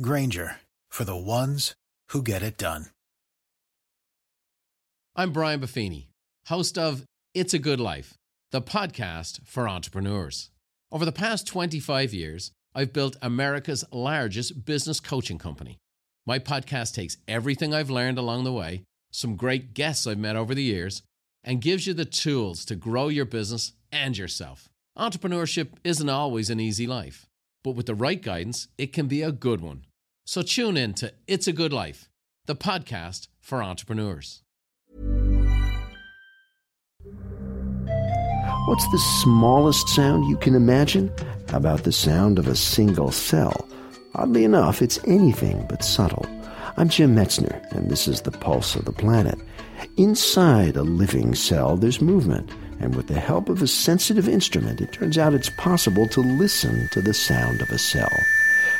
Grainger for the ones who get it done. I'm Brian Buffini, host of It's a Good Life, the podcast for entrepreneurs. Over the past 25 years, I've built America's largest business coaching company. My podcast takes everything I've learned along the way, some great guests I've met over the years, and gives you the tools to grow your business and yourself. Entrepreneurship isn't always an easy life but with the right guidance, it can be a good one. So tune in to It's a Good Life, the podcast for entrepreneurs. What's the smallest sound you can imagine? How about the sound of a single cell? Oddly enough, it's anything but subtle. I'm Jim Metzner, and this is the pulse of the planet. Inside a living cell, there's movement and with the help of a sensitive instrument, it turns out it's possible to listen to the sound of a cell.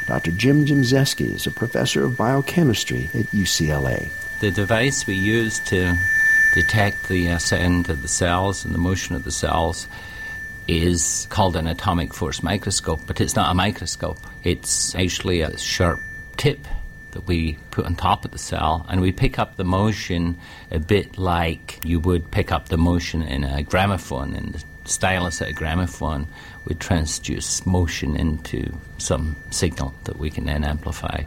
Dr. Jim Gimzewski is a professor of biochemistry at UCLA. The device we use to detect the uh, sound of the cells and the motion of the cells is called an atomic force microscope, but it's not a microscope. It's actually a sharp tip that we put on top of the cell, and we pick up the motion a bit like you would pick up the motion in a gramophone. In the stylus at a gramophone would transduce motion into some signal that we can then amplify.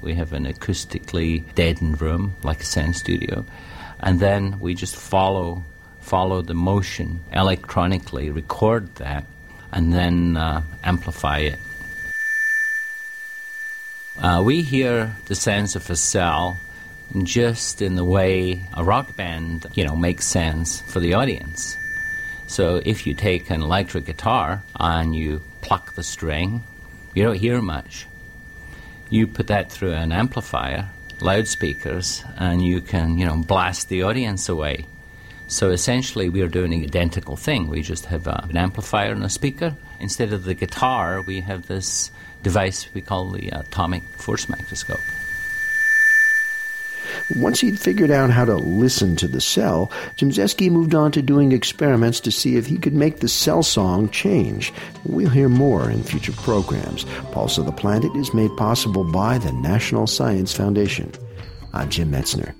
We have an acoustically deadened room, like a sound studio, and then we just follow follow the motion electronically, record that, and then uh, amplify it uh, we hear the sense of a cell just in the way a rock band, you know, makes sense for the audience. So if you take an electric guitar and you pluck the string, you don't hear much. You put that through an amplifier, loudspeakers, and you can, you know, blast the audience away. So essentially, we are doing an identical thing. We just have uh, an amplifier and a speaker. Instead of the guitar, we have this device we call the atomic force microscope. Once he'd figured out how to listen to the cell, Gimzewski moved on to doing experiments to see if he could make the cell song change. We'll hear more in future programs. Pulse of the Planet is made possible by the National Science Foundation. I'm Jim Metzner.